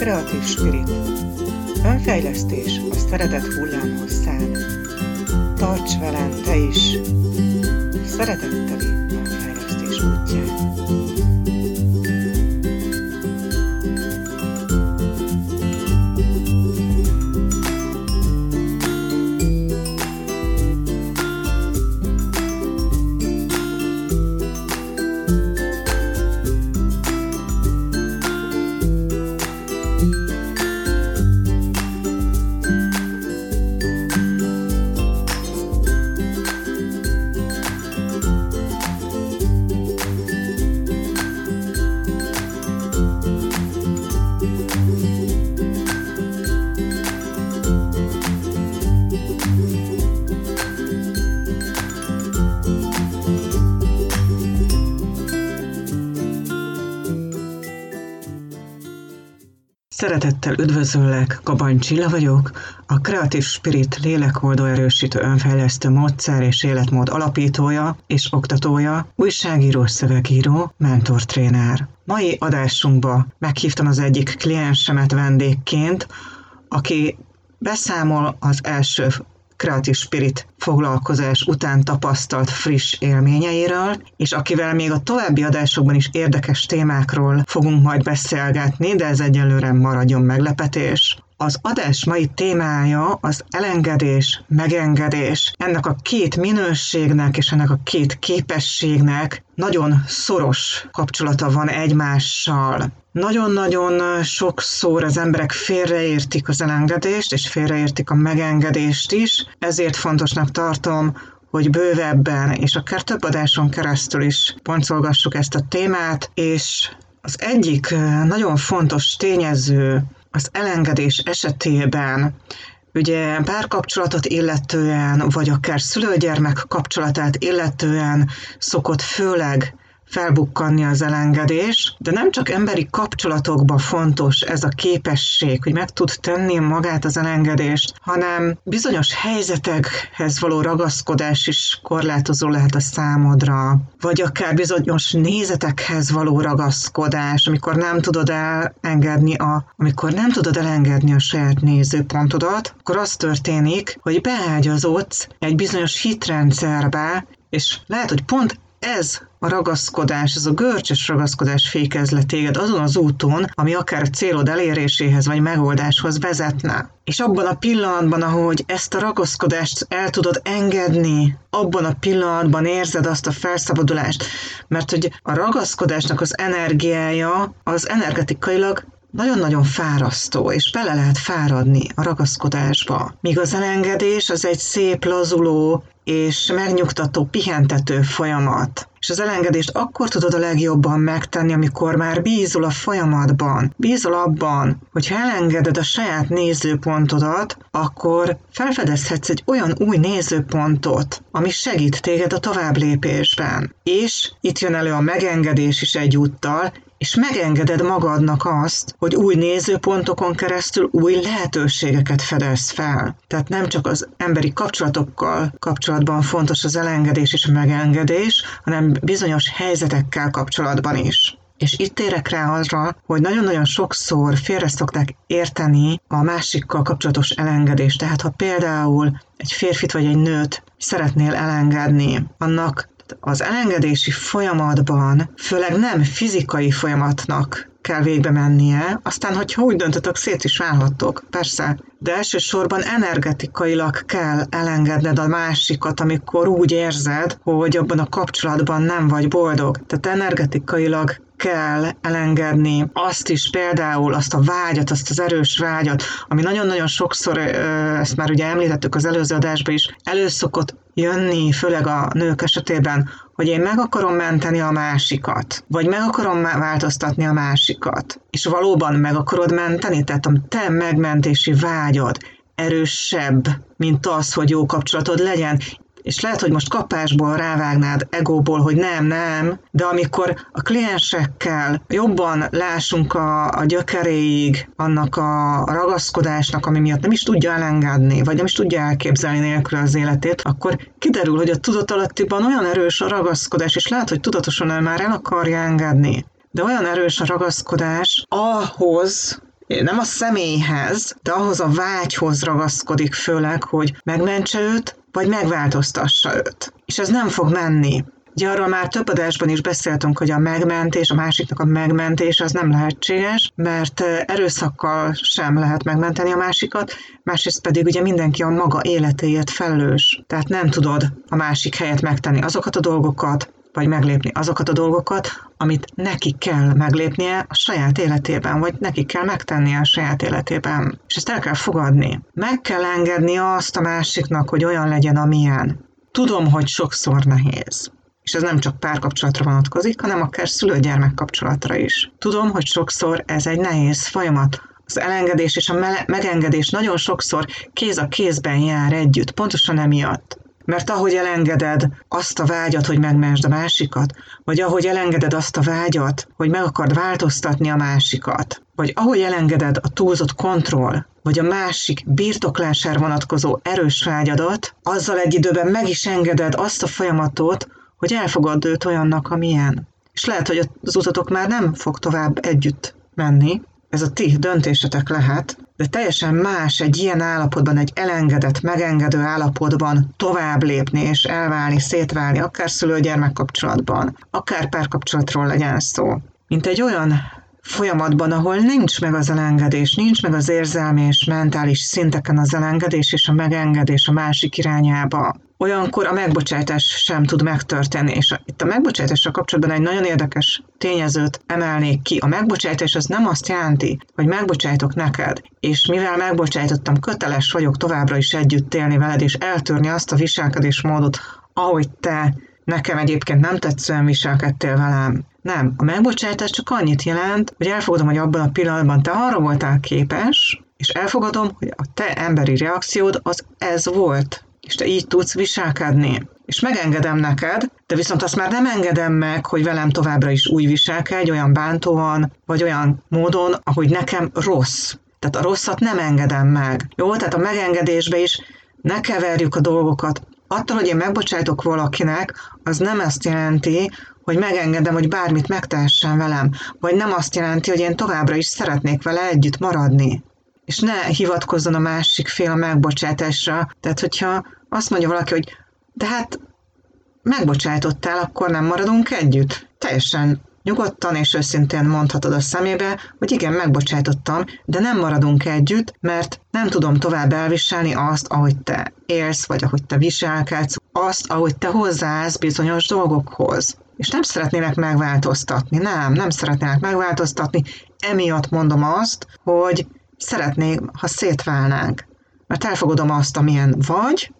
Kreatív Spirit. Önfejlesztés a szeretet hullámhosszán. Tarts velem te is! Szeretetteli önfejlesztés útján. Szeretettel üdvözöllek, Kabany Csilla vagyok, a Creative Spirit lélekoldó erősítő önfejlesztő módszer és életmód alapítója és oktatója, újságíró, szövegíró, mentortréner. Mai adásunkba meghívtam az egyik kliensemet vendégként, aki beszámol az első Creative Spirit foglalkozás után tapasztalt friss élményeiről, és akivel még a további adásokban is érdekes témákról fogunk majd beszélgetni, de ez egyelőre maradjon meglepetés. Az adás mai témája az elengedés, megengedés. Ennek a két minőségnek és ennek a két képességnek nagyon szoros kapcsolata van egymással. Nagyon-nagyon sokszor az emberek félreértik az elengedést, és félreértik a megengedést is, ezért fontosnak tartom, hogy bővebben, és akár több adáson keresztül is boncolgassuk ezt a témát, és az egyik nagyon fontos tényező az elengedés esetében, ugye párkapcsolatot illetően, vagy akár szülőgyermek kapcsolatát illetően szokott főleg felbukkanni az elengedés, de nem csak emberi kapcsolatokban fontos ez a képesség, hogy meg tud tenni magát az elengedést, hanem bizonyos helyzetekhez való ragaszkodás is korlátozó lehet a számodra, vagy akár bizonyos nézetekhez való ragaszkodás, amikor nem tudod elengedni a, amikor nem tudod elengedni a saját nézőpontodat, akkor az történik, hogy beágyazodsz egy bizonyos hitrendszerbe, és lehet, hogy pont ez a ragaszkodás, ez a görcsös ragaszkodás fékez le téged azon az úton, ami akár a célod eléréséhez vagy megoldáshoz vezetne. És abban a pillanatban, ahogy ezt a ragaszkodást el tudod engedni, abban a pillanatban érzed azt a felszabadulást, mert hogy a ragaszkodásnak az energiája az energetikailag nagyon-nagyon fárasztó, és bele lehet fáradni a ragaszkodásba. Míg az elengedés az egy szép, lazuló és megnyugtató, pihentető folyamat. És az elengedést akkor tudod a legjobban megtenni, amikor már bízol a folyamatban. Bízol abban, hogy ha elengeded a saját nézőpontodat, akkor felfedezhetsz egy olyan új nézőpontot, ami segít téged a tovább lépésben. És itt jön elő a megengedés is egyúttal, és megengeded magadnak azt, hogy új nézőpontokon keresztül új lehetőségeket fedez fel. Tehát nem csak az emberi kapcsolatokkal kapcsolatban fontos az elengedés és a megengedés, hanem bizonyos helyzetekkel kapcsolatban is. És itt térek rá arra, hogy nagyon-nagyon sokszor félre szokták érteni a másikkal kapcsolatos elengedést. Tehát ha például egy férfit vagy egy nőt szeretnél elengedni, annak az elengedési folyamatban, főleg nem fizikai folyamatnak kell végbe mennie, aztán, hogyha úgy döntötök, szét is válhattok, persze, de elsősorban energetikailag kell elengedned a másikat, amikor úgy érzed, hogy abban a kapcsolatban nem vagy boldog. Tehát energetikailag kell elengedni azt is például, azt a vágyat, azt az erős vágyat, ami nagyon-nagyon sokszor, ezt már ugye említettük az előző adásban is, előszokott jönni, főleg a nők esetében, hogy én meg akarom menteni a másikat, vagy meg akarom változtatni a másikat. És valóban meg akarod menteni, tehát a te megmentési vágyad erősebb, mint az, hogy jó kapcsolatod legyen és lehet, hogy most kapásból rávágnád egóból, hogy nem, nem, de amikor a kliensekkel jobban lássunk a, a gyökeréig annak a ragaszkodásnak, ami miatt nem is tudja elengedni, vagy nem is tudja elképzelni nélkül az életét, akkor kiderül, hogy a tudatalattiban olyan erős a ragaszkodás, és lehet, hogy tudatosan el már el akarja engedni. De olyan erős a ragaszkodás ahhoz, nem a személyhez, de ahhoz a vágyhoz ragaszkodik főleg, hogy megmentse őt, vagy megváltoztassa őt. És ez nem fog menni. Ugye arról már több adásban is beszéltünk, hogy a megmentés, a másiknak a megmentés az nem lehetséges, mert erőszakkal sem lehet megmenteni a másikat, másrészt pedig ugye mindenki a maga életéért felelős. Tehát nem tudod a másik helyet megtenni azokat a dolgokat, vagy meglépni azokat a dolgokat, amit neki kell meglépnie a saját életében, vagy neki kell megtennie a saját életében. És ezt el kell fogadni. Meg kell engedni azt a másiknak, hogy olyan legyen, amilyen. Tudom, hogy sokszor nehéz. És ez nem csak párkapcsolatra vonatkozik, hanem akár szülő-gyermek kapcsolatra is. Tudom, hogy sokszor ez egy nehéz folyamat, az elengedés és a megengedés nagyon sokszor kéz a kézben jár együtt, pontosan emiatt. Mert ahogy elengeded azt a vágyat, hogy megmensd a másikat, vagy ahogy elengeded azt a vágyat, hogy meg akard változtatni a másikat, vagy ahogy elengeded a túlzott kontroll, vagy a másik birtoklására vonatkozó erős vágyadat, azzal egy időben meg is engeded azt a folyamatot, hogy elfogadd őt olyannak, amilyen. És lehet, hogy az utatok már nem fog tovább együtt menni, ez a ti döntésetek lehet, de teljesen más egy ilyen állapotban, egy elengedett, megengedő állapotban tovább lépni és elválni, szétválni, akár szülő-gyermek kapcsolatban, akár párkapcsolatról legyen szó. Mint egy olyan folyamatban, ahol nincs meg az elengedés, nincs meg az érzelmi és mentális szinteken az elengedés és a megengedés a másik irányába. Olyankor a megbocsátás sem tud megtörténni, és itt a megbocsátással kapcsolatban egy nagyon érdekes tényezőt emelnék ki. A megbocsátás az nem azt jelenti, hogy megbocsájtok neked, és mivel megbocsájtottam, köteles vagyok továbbra is együtt élni veled, és eltörni azt a viselkedésmódot, ahogy te nekem egyébként nem tetszően viselkedtél velem. Nem, a megbocsátás csak annyit jelent, hogy elfogadom, hogy abban a pillanatban te arra voltál képes, és elfogadom, hogy a te emberi reakciód az ez volt, és te így tudsz viselkedni. És megengedem neked, de viszont azt már nem engedem meg, hogy velem továbbra is úgy viselkedj, olyan bántóan, vagy olyan módon, ahogy nekem rossz. Tehát a rosszat nem engedem meg. Jó, tehát a megengedésbe is ne keverjük a dolgokat. Attól, hogy én megbocsájtok valakinek, az nem azt jelenti, hogy megengedem, hogy bármit megtehessen velem, vagy nem azt jelenti, hogy én továbbra is szeretnék vele együtt maradni. És ne hivatkozzon a másik fél a megbocsátásra. Tehát, hogyha azt mondja valaki, hogy de hát megbocsájtottál, akkor nem maradunk együtt. Teljesen Nyugodtan és őszintén mondhatod a szemébe, hogy igen, megbocsájtottam, de nem maradunk együtt, mert nem tudom tovább elviselni azt, ahogy te élsz, vagy ahogy te viselkedsz, azt, ahogy te hozzáállsz bizonyos dolgokhoz. És nem szeretnének megváltoztatni, nem, nem szeretnének megváltoztatni, emiatt mondom azt, hogy szeretnék, ha szétválnánk. Mert elfogadom azt, amilyen vagy,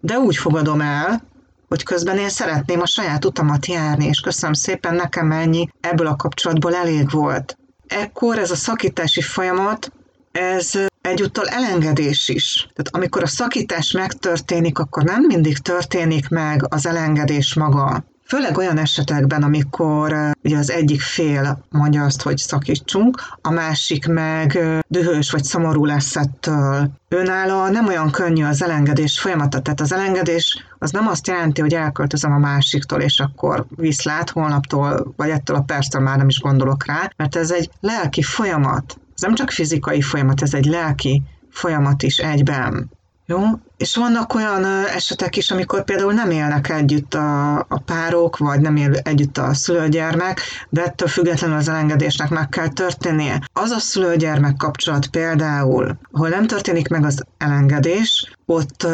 de úgy fogadom el, hogy közben én szeretném a saját utamat járni, és köszönöm szépen, nekem ennyi, ebből a kapcsolatból elég volt. Ekkor ez a szakítási folyamat, ez egyúttal elengedés is. Tehát amikor a szakítás megtörténik, akkor nem mindig történik meg az elengedés maga. Főleg olyan esetekben, amikor ugye az egyik fél mondja azt, hogy szakítsunk, a másik meg dühös vagy szomorú lesz ettől. Őnála nem olyan könnyű az elengedés folyamata, tehát az elengedés az nem azt jelenti, hogy elköltözöm a másiktól, és akkor viszlát holnaptól, vagy ettől a perctől már nem is gondolok rá, mert ez egy lelki folyamat. Ez nem csak fizikai folyamat, ez egy lelki folyamat is egyben. Jó? És vannak olyan esetek is, amikor például nem élnek együtt a, a párok, vagy nem él együtt a szülőgyermek, de ettől függetlenül az elengedésnek meg kell történnie. Az a szülőgyermek kapcsolat például, ahol nem történik meg az elengedés, ott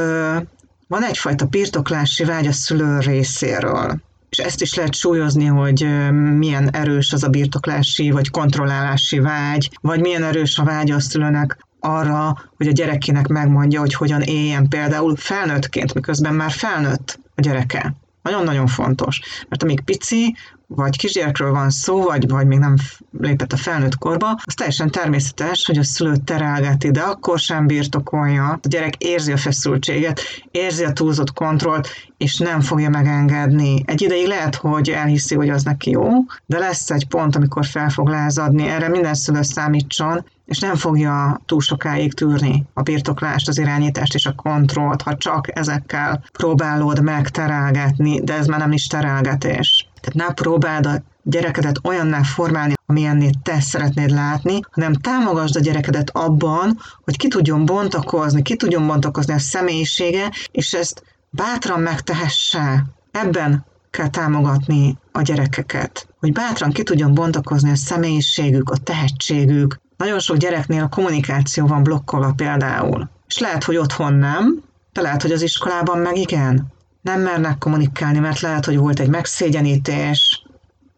van egyfajta birtoklási vágy a szülő részéről és ezt is lehet súlyozni, hogy milyen erős az a birtoklási vagy kontrollálási vágy, vagy milyen erős a vágy a szülőnek arra, hogy a gyerekének megmondja, hogy hogyan éljen például felnőttként, miközben már felnőtt a gyereke. Nagyon-nagyon fontos, mert amíg pici, vagy kisgyerekről van szó, vagy, vagy még nem lépett a felnőtt korba, az teljesen természetes, hogy a szülő terelgeti, de akkor sem birtokolja. A gyerek érzi a feszültséget, érzi a túlzott kontrollt, és nem fogja megengedni. Egy ideig lehet, hogy elhiszi, hogy az neki jó, de lesz egy pont, amikor fel fog lázadni. Erre minden szülő számítson, és nem fogja túl sokáig tűrni a birtoklást, az irányítást és a kontrollt, ha csak ezekkel próbálod meg terelgetni, de ez már nem is terelgetés. Tehát ne próbáld a gyerekedet olyanná formálni, amilyenné te szeretnéd látni, hanem támogasd a gyerekedet abban, hogy ki tudjon bontakozni, ki tudjon bontakozni a személyisége, és ezt bátran megtehesse. Ebben kell támogatni a gyerekeket, hogy bátran ki tudjon bontakozni a személyiségük, a tehetségük. Nagyon sok gyereknél a kommunikáció van blokkolva például. És lehet, hogy otthon nem, de lehet, hogy az iskolában meg igen. Nem mernek kommunikálni, mert lehet, hogy volt egy megszégyenítés,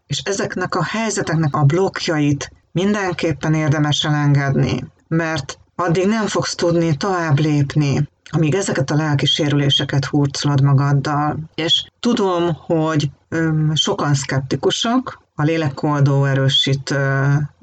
és ezeknek a helyzeteknek a blokkjait mindenképpen érdemes elengedni, mert addig nem fogsz tudni tovább lépni, amíg ezeket a lelki sérüléseket hurcolod magaddal. És tudom, hogy öm, sokan szkeptikusok a lélekoldó erősítő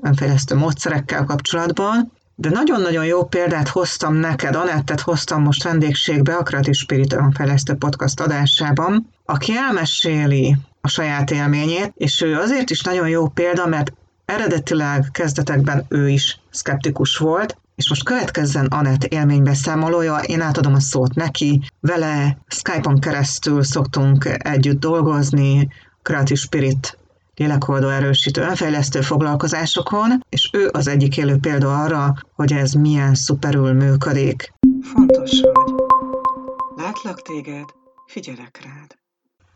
önfejlesztő módszerekkel kapcsolatban, de nagyon-nagyon jó példát hoztam neked, Anettet hoztam most vendégségbe a Creative Spirit önfejlesztő podcast adásában, aki elmeséli a saját élményét, és ő azért is nagyon jó példa, mert eredetileg kezdetekben ő is szkeptikus volt, és most következzen Anett élménybeszámolója, én átadom a szót neki, vele Skype-on keresztül szoktunk együtt dolgozni, Creative Spirit lélekoldó erősítő önfejlesztő foglalkozásokon, és ő az egyik élő példa arra, hogy ez milyen szuperül működik. Fontos vagy. Látlak téged, figyelek rád.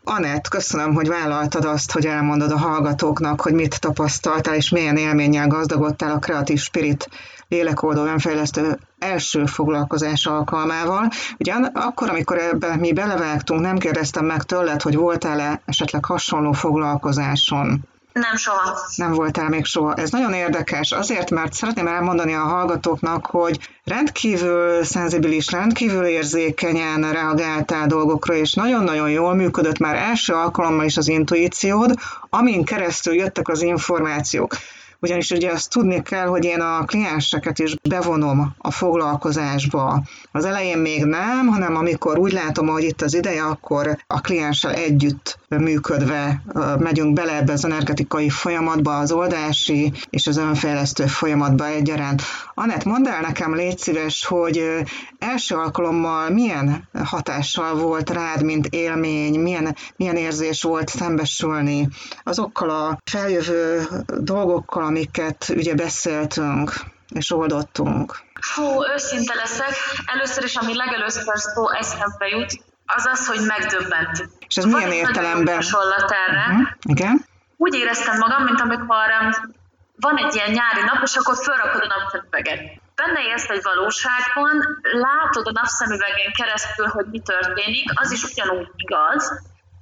Anett, köszönöm, hogy vállaltad azt, hogy elmondod a hallgatóknak, hogy mit tapasztaltál, és milyen élménnyel gazdagodtál a Creative Spirit lélekoldó önfejlesztő első foglalkozás alkalmával. Ugye akkor, amikor ebbe mi belevágtunk, nem kérdeztem meg tőled, hogy voltál-e esetleg hasonló foglalkozáson. Nem soha. Nem voltál még soha. Ez nagyon érdekes, azért, mert szeretném elmondani a hallgatóknak, hogy rendkívül szenzibilis, rendkívül érzékenyen reagáltál dolgokra, és nagyon-nagyon jól működött már első alkalommal is az intuíciód, amin keresztül jöttek az információk ugyanis ugye azt tudni kell, hogy én a klienseket is bevonom a foglalkozásba. Az elején még nem, hanem amikor úgy látom, hogy itt az ideje, akkor a klienssel együtt működve megyünk bele ebbe az energetikai folyamatba, az oldási és az önfejlesztő folyamatba egyaránt. Anett, mondd el nekem, légy szíves, hogy első alkalommal milyen hatással volt rád, mint élmény, milyen, milyen érzés volt szembesülni azokkal a feljövő dolgokkal, amiket ugye beszéltünk és oldottunk? Fú, őszinte leszek. Először is, ami legelőször szó eszembe jut, az az, hogy megdöbbent. És ez milyen értelemben? Hasonlat erre. Uh-huh. Igen. Úgy éreztem magam, mint amikor van egy ilyen nyári nap, és akkor felrakod a napszemüveget. Benne érsz egy valóságban, látod a napszemüvegen keresztül, hogy mi történik, az is ugyanúgy igaz,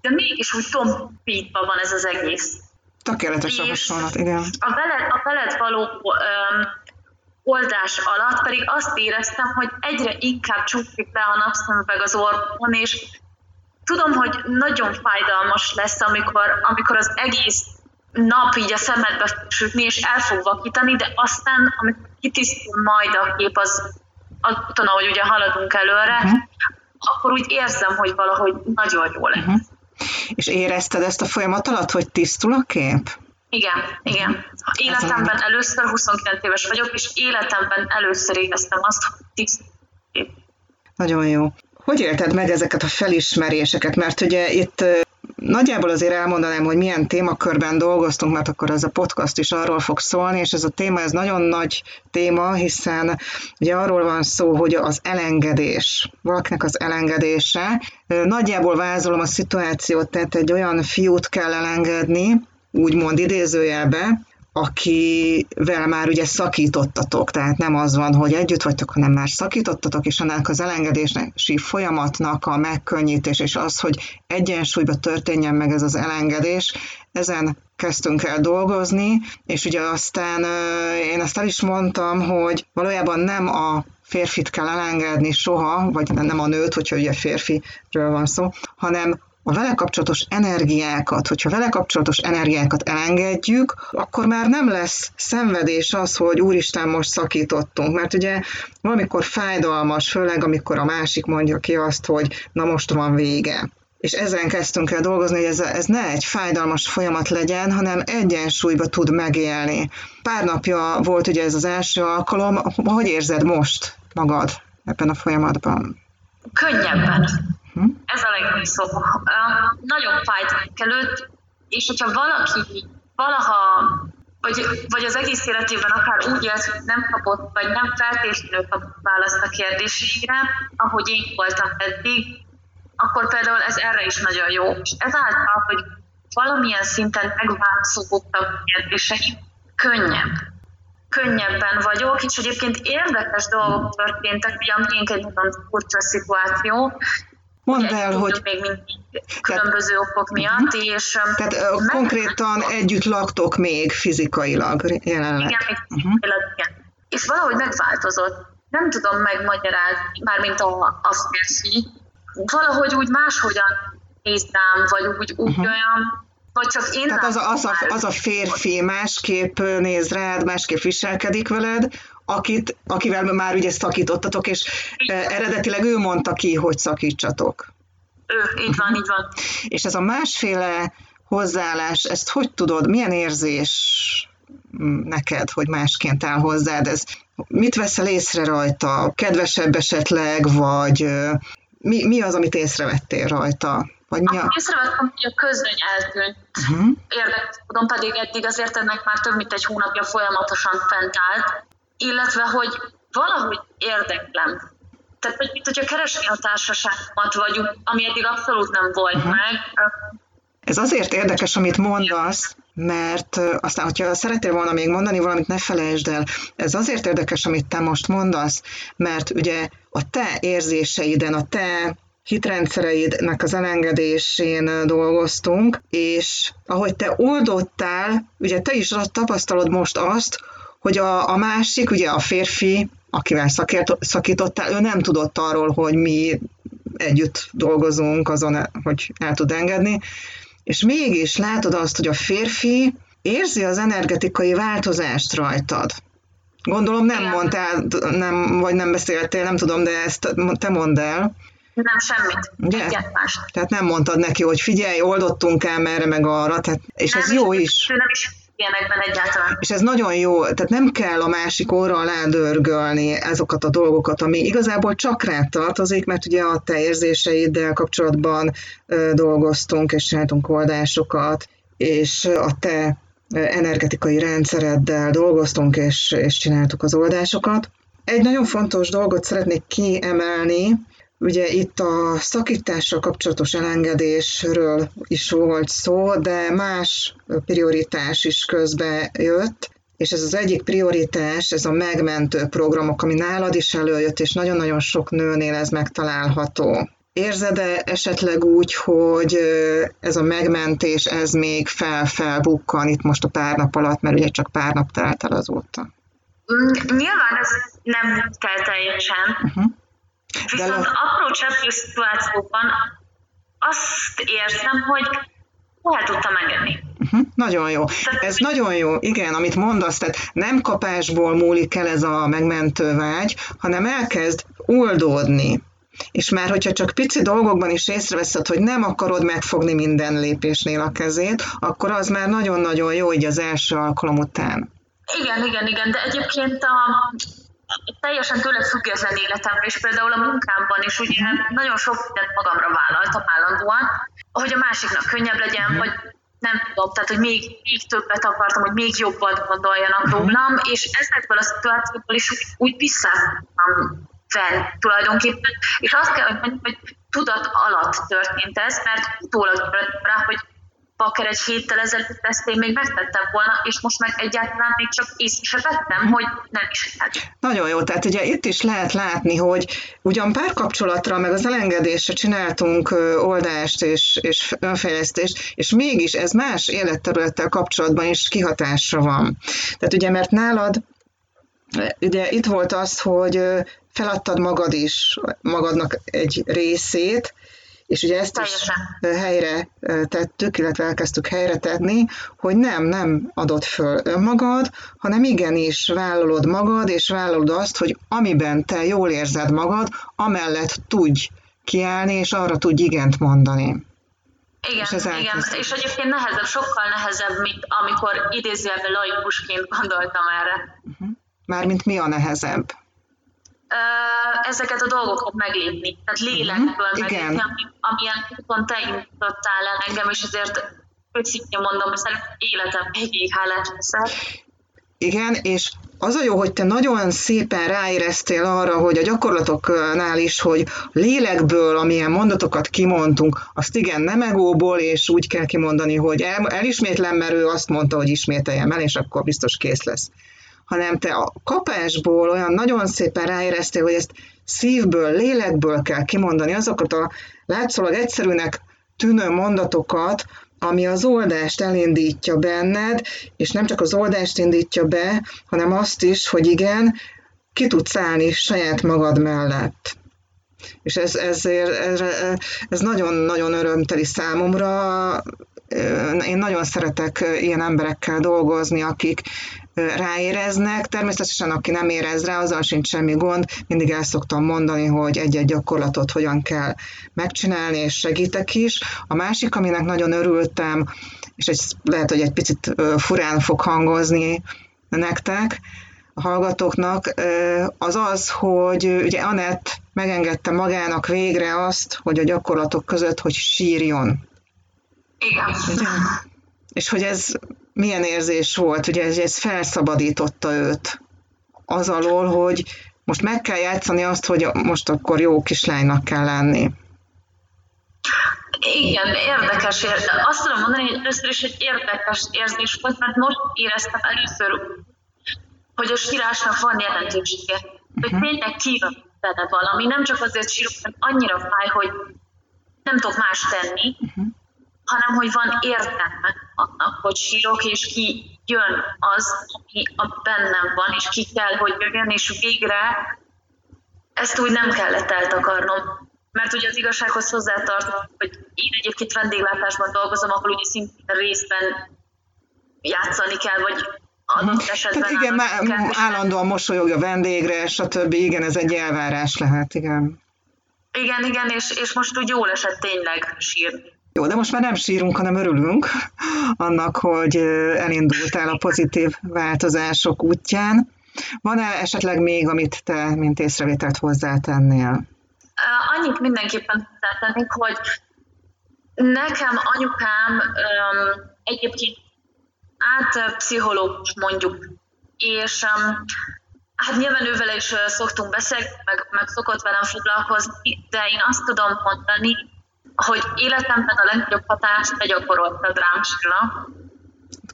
de mégis úgy tompítva van ez az egész. Tökéletes a hasonlat, igen. A veled, a veled való um, oldás alatt pedig azt éreztem, hogy egyre inkább csuklik le a napszemüveg az orromon, és tudom, hogy nagyon fájdalmas lesz, amikor, amikor az egész nap így a szemedbe sütni, és el fog vakítani, de aztán, amikor kitisztul majd a kép, az azon, ahogy ugye haladunk előre, uh-huh. akkor úgy érzem, hogy valahogy nagyon jó lesz. Uh-huh. És érezted ezt a folyamat alatt, hogy tisztul a kép? Igen, igen. Életemben először 29 éves vagyok, és életemben először éreztem azt, hogy tisztul. Nagyon jó. Hogy élted meg ezeket a felismeréseket? Mert ugye itt nagyjából azért elmondanám, hogy milyen témakörben dolgoztunk, mert akkor ez a podcast is arról fog szólni, és ez a téma, ez nagyon nagy téma, hiszen ugye arról van szó, hogy az elengedés, valakinek az elengedése. Nagyjából vázolom a szituációt, tehát egy olyan fiút kell elengedni, úgymond idézőjelbe, akivel már ugye szakítottatok, tehát nem az van, hogy együtt vagytok, hanem már szakítottatok, és ennek az elengedési folyamatnak a megkönnyítés, és az, hogy egyensúlyba történjen meg ez az elengedés, ezen kezdtünk el dolgozni, és ugye aztán én ezt el is mondtam, hogy valójában nem a férfit kell elengedni soha, vagy nem a nőt, hogyha ugye férfiről van szó, hanem a vele kapcsolatos energiákat, hogyha vele kapcsolatos energiákat elengedjük, akkor már nem lesz szenvedés az, hogy úristen, most szakítottunk, mert ugye valamikor fájdalmas, főleg amikor a másik mondja ki azt, hogy na most van vége és ezen kezdtünk el dolgozni, hogy ez, ez ne egy fájdalmas folyamat legyen, hanem egyensúlyba tud megélni. Pár napja volt ugye ez az első alkalom, hogy érzed most magad ebben a folyamatban? Könnyebben. Hm? Ez a szó. Uh, nagyon fájt előtt, és hogyha valaki valaha vagy, vagy az egész életében akár úgy élt, hogy nem kapott, vagy nem feltétlenül kapott választ a kérdéseire, ahogy én voltam eddig, akkor például ez erre is nagyon jó. És ezáltal, hogy valamilyen szinten megválaszolódtak a kérdéseim, könnyebb. Könnyebben vagyok, és egyébként érdekes dolgok történtek, ugye amiénk egy nagyon furcsa szituáció, Mondd el, hogy... Még mindig különböző tehát, okok miatt, uh-huh. és... Tehát uh, konkrétan együtt laktok még fizikailag jelenleg. Igen, még uh-huh. igen. És valahogy megváltozott. Nem tudom megmagyarázni, mármint a, a férfi. Valahogy úgy máshogyan néz rám, vagy úgy, úgy uh-huh. olyan, vagy csak én Tehát az a, az, a, az a férfi másképp néz rád, másképp viselkedik veled, akit, akivel már ugye szakítottatok, és Igen. eredetileg ő mondta ki, hogy szakítsatok. Ő, így van, így van. És ez a másféle hozzáállás, ezt hogy tudod, milyen érzés neked, hogy másként áll hozzád? Ez, mit veszel észre rajta? Kedvesebb esetleg, vagy mi, mi az, amit észrevettél rajta? Vagy mi a... Észrevettem, hogy a közöny eltűnt. Uh-huh. Érdekes tudom, pedig eddig azért ennek már több mint egy hónapja folyamatosan fent állt, illetve hogy valahogy érdeklem. Tehát, hogy mint hogyha keresni a társaságomat vagyunk, ami eddig abszolút nem volt uh-huh. meg. Ez azért érdekes, amit mondasz, mert aztán, hogyha szeretél volna még mondani valamit, ne felejtsd el. Ez azért érdekes, amit te most mondasz, mert ugye a te érzéseiden, a te hitrendszereidnek az elengedésén dolgoztunk, és ahogy te oldottál, ugye te is tapasztalod most azt, hogy a, a másik, ugye a férfi, akivel szakért, szakítottál, ő nem tudott arról, hogy mi együtt dolgozunk azon, hogy el tud engedni, és mégis látod azt, hogy a férfi érzi az energetikai változást rajtad. Gondolom nem mondtál, nem, vagy nem beszéltél, nem tudom, de ezt te mondd el. Nem, semmit. Ugye? Tehát nem mondtad neki, hogy figyelj, oldottunk el merre meg arra, tehát, és nem, ez jó is. Nem is ilyenekben egyáltalán. És ez nagyon jó, tehát nem kell a másik orra alá dörgölni ezokat a dolgokat, ami igazából csak rád tartozik, mert ugye a te érzéseiddel kapcsolatban dolgoztunk, és csináltunk oldásokat, és a te energetikai rendszereddel dolgoztunk, és, és csináltuk az oldásokat. Egy nagyon fontos dolgot szeretnék kiemelni, Ugye itt a szakítással kapcsolatos elengedésről is volt szó, de más prioritás is közbe jött, és ez az egyik prioritás, ez a megmentő programok, ami nálad is előjött, és nagyon-nagyon sok nőnél ez megtalálható. Érzed-e esetleg úgy, hogy ez a megmentés, ez még fel-felbukkan itt most a pár nap alatt, mert ugye csak pár nap telt el azóta? Nyilván ez nem kell teljesen, uh-huh. Viszont le... apró cseppő szituációban azt érzem, hogy el tudtam engedni. Uh-huh, nagyon jó. Ez nagyon jó, igen, amit mondasz, tehát nem kapásból múlik el ez a megmentő vágy, hanem elkezd oldódni. És már, hogyha csak pici dolgokban is észreveszed, hogy nem akarod megfogni minden lépésnél a kezét, akkor az már nagyon-nagyon jó így az első alkalom után. Igen, igen, igen, de egyébként a, teljesen tőle független életemben, és például a munkámban is ugye nagyon sok mindent magamra vállaltam állandóan, hogy a másiknak könnyebb legyen, vagy nem tudom, tehát hogy még, még többet akartam, hogy még jobban gondoljanak mhm. rólam, és ezekből a szituációkból is úgy, úgy vissza venni tulajdonképpen, és azt kell, hogy mondjam, hogy tudat alatt történt ez, mert utólag rá, hogy Paker egy héttel ezelőtt ezt én még megtettem volna, és most meg egyáltalán még csak észre se vettem, hogy nem is lehet. Nagyon jó, tehát ugye itt is lehet látni, hogy ugyan párkapcsolatra, meg az elengedésre csináltunk oldást és, és önfejlesztést, és mégis ez más életterülettel kapcsolatban is kihatásra van. Tehát ugye, mert nálad ugye itt volt az, hogy feladtad magad is, magadnak egy részét, és ugye ezt is helyre tettük, illetve elkezdtük helyre tenni, hogy nem, nem adod föl önmagad, hanem igenis vállalod magad, és vállalod azt, hogy amiben te jól érzed magad, amellett tudj kiállni, és arra tudj igent mondani. Igen, és igen, és egyébként nehezebb, sokkal nehezebb, mint amikor idézőjelben laikusként gondoltam erre. Uh-huh. Mármint mi a nehezebb? Ezeket a dolgokat meglépni, tehát lélekből uh-huh. meglépni, ami, amilyen úton te indítottál el engem, és ezért őszintén mondom, szerintem életem végig hálás leszel. Igen, és az a jó, hogy te nagyon szépen ráéreztél arra, hogy a gyakorlatoknál is, hogy lélekből, amilyen mondatokat kimondtunk, azt igen, nem egóból, és úgy kell kimondani, hogy el, elismétlem, mert ő azt mondta, hogy ismételjem el, és akkor biztos kész lesz. Hanem te a kapásból olyan nagyon szépen ráéreztél, hogy ezt szívből, lélekből kell kimondani azokat a látszólag egyszerűnek tűnő mondatokat, ami az oldást elindítja benned, és nem csak az oldást indítja be, hanem azt is, hogy igen, ki tudsz állni saját magad mellett. És ez, ezért, ez, ez nagyon-nagyon örömteli számomra. Én nagyon szeretek ilyen emberekkel dolgozni, akik ráéreznek. Természetesen, aki nem érez rá, azzal sincs semmi gond. Mindig el szoktam mondani, hogy egy-egy gyakorlatot hogyan kell megcsinálni, és segítek is. A másik, aminek nagyon örültem, és egy, lehet, hogy egy picit furán fog hangozni nektek, a hallgatóknak, az az, hogy ugye Anett megengedte magának végre azt, hogy a gyakorlatok között, hogy sírjon. Igen. Ugye? És hogy ez milyen érzés volt, ugye ez, ez felszabadította őt az alól, hogy most meg kell játszani azt, hogy most akkor jó kislánynak kell lenni. Igen, érdekes. Azt tudom mondani, hogy először is egy érdekes érzés volt, mert most éreztem először, hogy a sírásnak van jelentősége. Hogy uh-huh. tényleg kijön benne valami. Nem csak azért sírok, mert annyira fáj, hogy nem tudok más tenni, uh-huh hanem hogy van értelme annak, hogy sírok, és ki jön az, ami a bennem van, és ki kell, hogy jöjjön, és végre ezt úgy nem kellett eltakarnom. Mert ugye az igazsághoz hozzátartozik, hogy én egyébként vendéglátásban dolgozom, ahol ugye szintén részben játszani kell, vagy adott mhm. esetben... Tehát igen, má, kell, állandóan mosolyog a vendégre, stb. Igen, ez egy elvárás lehet, igen. Igen, igen, és, és most úgy jól esett tényleg sírni. Jó, de most már nem sírunk, hanem örülünk annak, hogy elindultál a pozitív változások útján. Van-e esetleg még, amit te, mint észrevételt hozzátennél? Annyit mindenképpen hozzátennék, hogy nekem anyukám um, egyébként át pszichológus mondjuk, és um, hát nyilván ővel is szoktunk beszélni, meg, meg szokott velem foglalkozni, de én azt tudom mondani, hogy életemben a legnagyobb hatást begyakorolt rám Silla,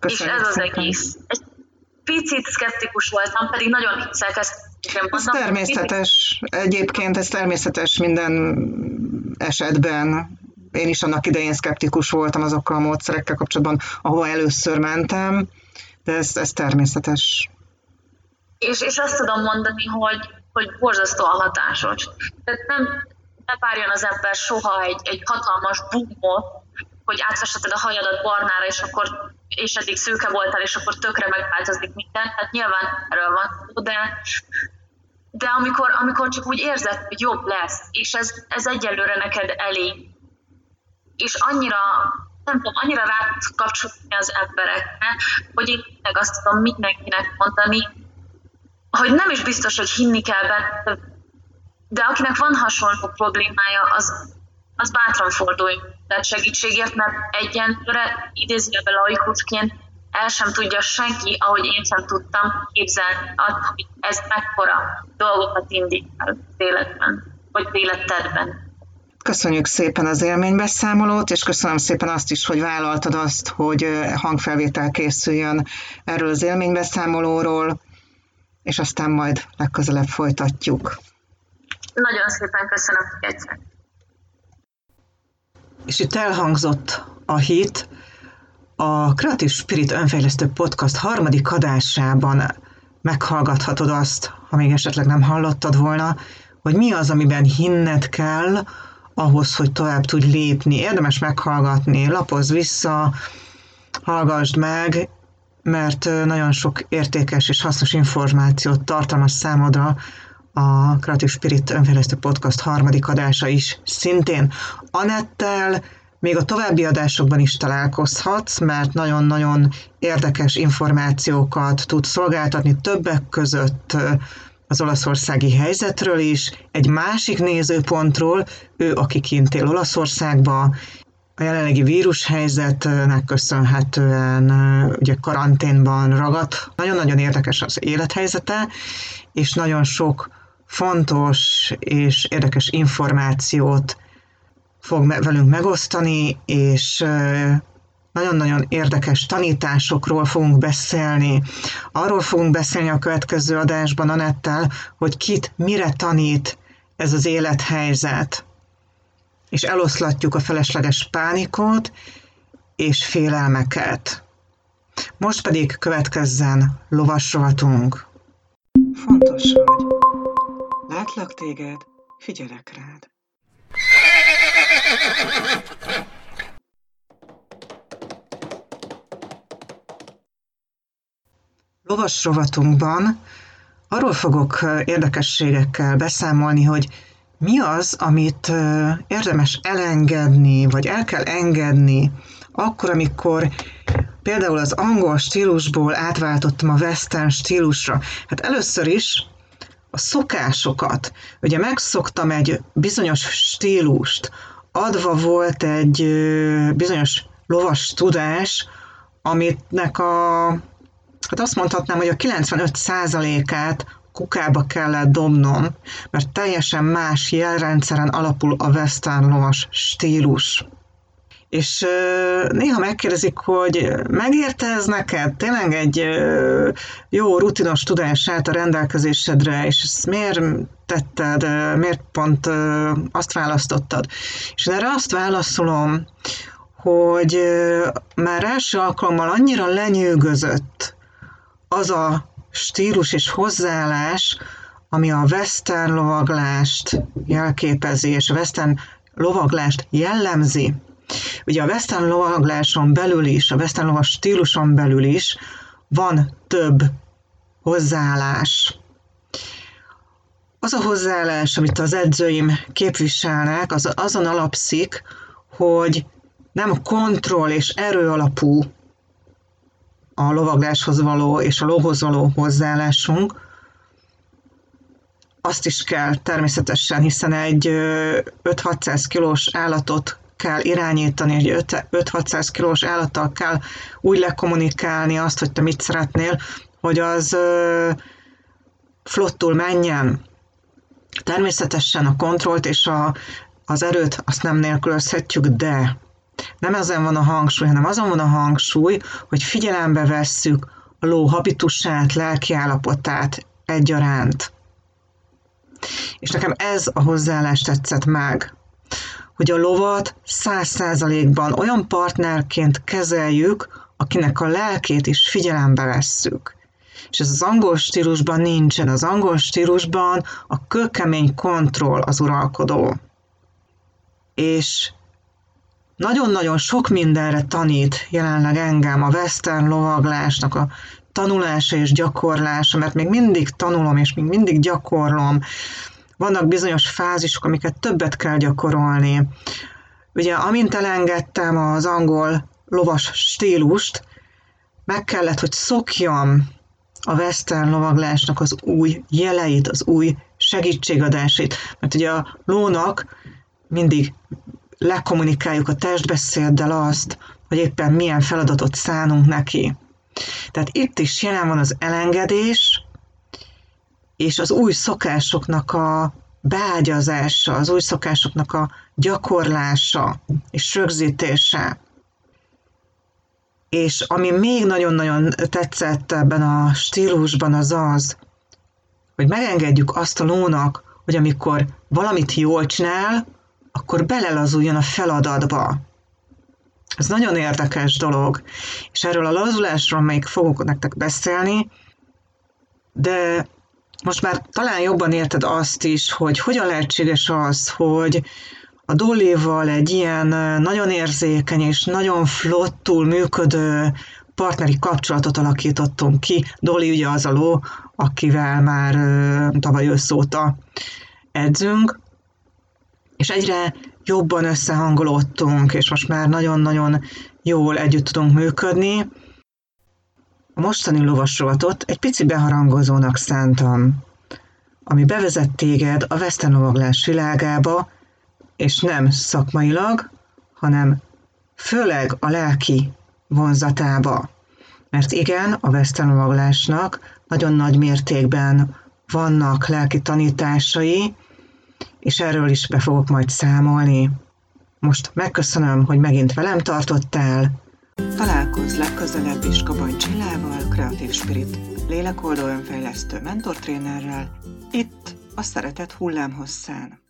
és ez az szépen. egész. Egy picit szkeptikus voltam, pedig nagyon hiszek ezt. Ez természetes, egyébként ez természetes minden esetben. Én is annak idején szkeptikus voltam azokkal a módszerekkel kapcsolatban, ahova először mentem, de ez, ez természetes. És, és azt tudom mondani, hogy, hogy borzasztóan hatásos. Tehát nem, ne várjon az ember soha egy, egy hatalmas bumot, hogy átvesheted a hajadat barnára, és akkor és eddig szőke voltál, és akkor tökre megváltozik minden. Tehát nyilván erről van szó, de, de amikor, amikor csak úgy érzed, hogy jobb lesz, és ez, ez egyelőre neked elég, és annyira, nem tudom, annyira rá kapcsolni az emberekre, hogy én meg azt tudom mindenkinek mondani, hogy nem is biztos, hogy hinni kell benne, de akinek van hasonló problémája, az, az bátran fordulj tehát segítségért, mert egyenlőre idézőjelben laikusként el sem tudja senki, ahogy én sem tudtam képzelni azt, hogy ez mekkora dolgokat indít el az életben, vagy életedben. Köszönjük szépen az élménybeszámolót, és köszönöm szépen azt is, hogy vállaltad azt, hogy hangfelvétel készüljön erről az élménybeszámolóról, és aztán majd legközelebb folytatjuk. Nagyon szépen köszönöm, egyszer. És itt elhangzott a hit, a Creative Spirit önfejlesztő podcast harmadik adásában meghallgathatod azt, ha még esetleg nem hallottad volna, hogy mi az, amiben hinned kell ahhoz, hogy tovább tudj lépni. Érdemes meghallgatni, lapozz vissza, hallgassd meg, mert nagyon sok értékes és hasznos információt tartalmaz számodra a Creative Spirit önfejlesztő podcast harmadik adása is szintén. Anettel még a további adásokban is találkozhatsz, mert nagyon-nagyon érdekes információkat tud szolgáltatni többek között az olaszországi helyzetről is, egy másik nézőpontról, ő, aki kint él Olaszországba, a jelenlegi vírushelyzetnek köszönhetően ugye karanténban ragadt. Nagyon-nagyon érdekes az élethelyzete, és nagyon sok fontos és érdekes információt fog velünk megosztani, és nagyon-nagyon érdekes tanításokról fogunk beszélni. Arról fogunk beszélni a következő adásban Anettel, hogy kit mire tanít ez az élethelyzet. És eloszlatjuk a felesleges pánikot és félelmeket. Most pedig következzen lovasrovatunk. Fontos vagy. Látlak téged, figyelek rád. Lovas rovatunkban arról fogok érdekességekkel beszámolni, hogy mi az, amit érdemes elengedni, vagy el kell engedni, akkor, amikor például az angol stílusból átváltottam a western stílusra. Hát először is a szokásokat. Ugye megszoktam egy bizonyos stílust, adva volt egy bizonyos lovas tudás, amitnek a, hát azt mondhatnám, hogy a 95%-át kukába kellett dobnom, mert teljesen más jelrendszeren alapul a western lovas stílus és néha megkérdezik, hogy megérte ez neked? Tényleg egy jó rutinos tudás a rendelkezésedre, és ezt miért tetted, miért pont azt választottad? És erre azt válaszolom, hogy már első alkalommal annyira lenyűgözött az a stílus és hozzáállás, ami a western lovaglást jelképezi, és a western lovaglást jellemzi, Ugye a western lovagláson belül is, a western lovas stíluson belül is van több hozzáállás. Az a hozzáállás, amit az edzőim képviselnek, az azon alapszik, hogy nem kontroll és erő alapú a lovagláshoz való és a lóhoz való hozzáállásunk, azt is kell természetesen, hiszen egy 5-600 kilós állatot kell irányítani, egy 5-600 kilós állattal kell úgy lekommunikálni azt, hogy te mit szeretnél, hogy az flottul menjen. Természetesen a kontrollt és a, az erőt azt nem nélkülözhetjük, de nem ezen van a hangsúly, hanem azon van a hangsúly, hogy figyelembe vesszük a ló habitusát, lelkiállapotát egyaránt. És nekem ez a hozzáállás tetszett meg hogy a lovat száz százalékban olyan partnerként kezeljük, akinek a lelkét is figyelembe vesszük. És ez az angol stílusban nincsen. Az angol stílusban a kőkemény kontroll az uralkodó. És nagyon-nagyon sok mindenre tanít jelenleg engem a western lovaglásnak a tanulása és gyakorlása, mert még mindig tanulom, és még mindig gyakorlom, vannak bizonyos fázisok, amiket többet kell gyakorolni. Ugye, amint elengedtem az angol lovas stílust, meg kellett, hogy szokjam a western lovaglásnak az új jeleit, az új segítségadásait. Mert ugye a lónak mindig lekommunikáljuk a testbeszéddel azt, hogy éppen milyen feladatot szánunk neki. Tehát itt is jelen van az elengedés, és az új szokásoknak a beágyazása, az új szokásoknak a gyakorlása és rögzítése. És ami még nagyon-nagyon tetszett ebben a stílusban az az, hogy megengedjük azt a lónak, hogy amikor valamit jól csinál, akkor belelazuljon a feladatba. Ez nagyon érdekes dolog, és erről a lazulásról még fogok nektek beszélni, de most már talán jobban érted azt is, hogy hogyan lehetséges az, hogy a Dollyval egy ilyen nagyon érzékeny és nagyon flottul működő partneri kapcsolatot alakítottunk ki. Dolly ugye az a ló, akivel már tavaly őszóta edzünk, és egyre jobban összehangolódtunk, és most már nagyon-nagyon jól együtt tudunk működni. A mostani lovasrovatot egy pici beharangozónak szántam, ami bevezet téged a vesztenovaglás világába, és nem szakmailag, hanem főleg a lelki vonzatába. Mert igen, a vesztelomaglásnak nagyon nagy mértékben vannak lelki tanításai, és erről is be fogok majd számolni. Most megköszönöm, hogy megint velem tartottál. Találkozz legközelebb is Kabany Csillával, Kreatív Spirit, lélekoldó önfejlesztő mentortrénerrel, itt a Szeretet hullámhosszán.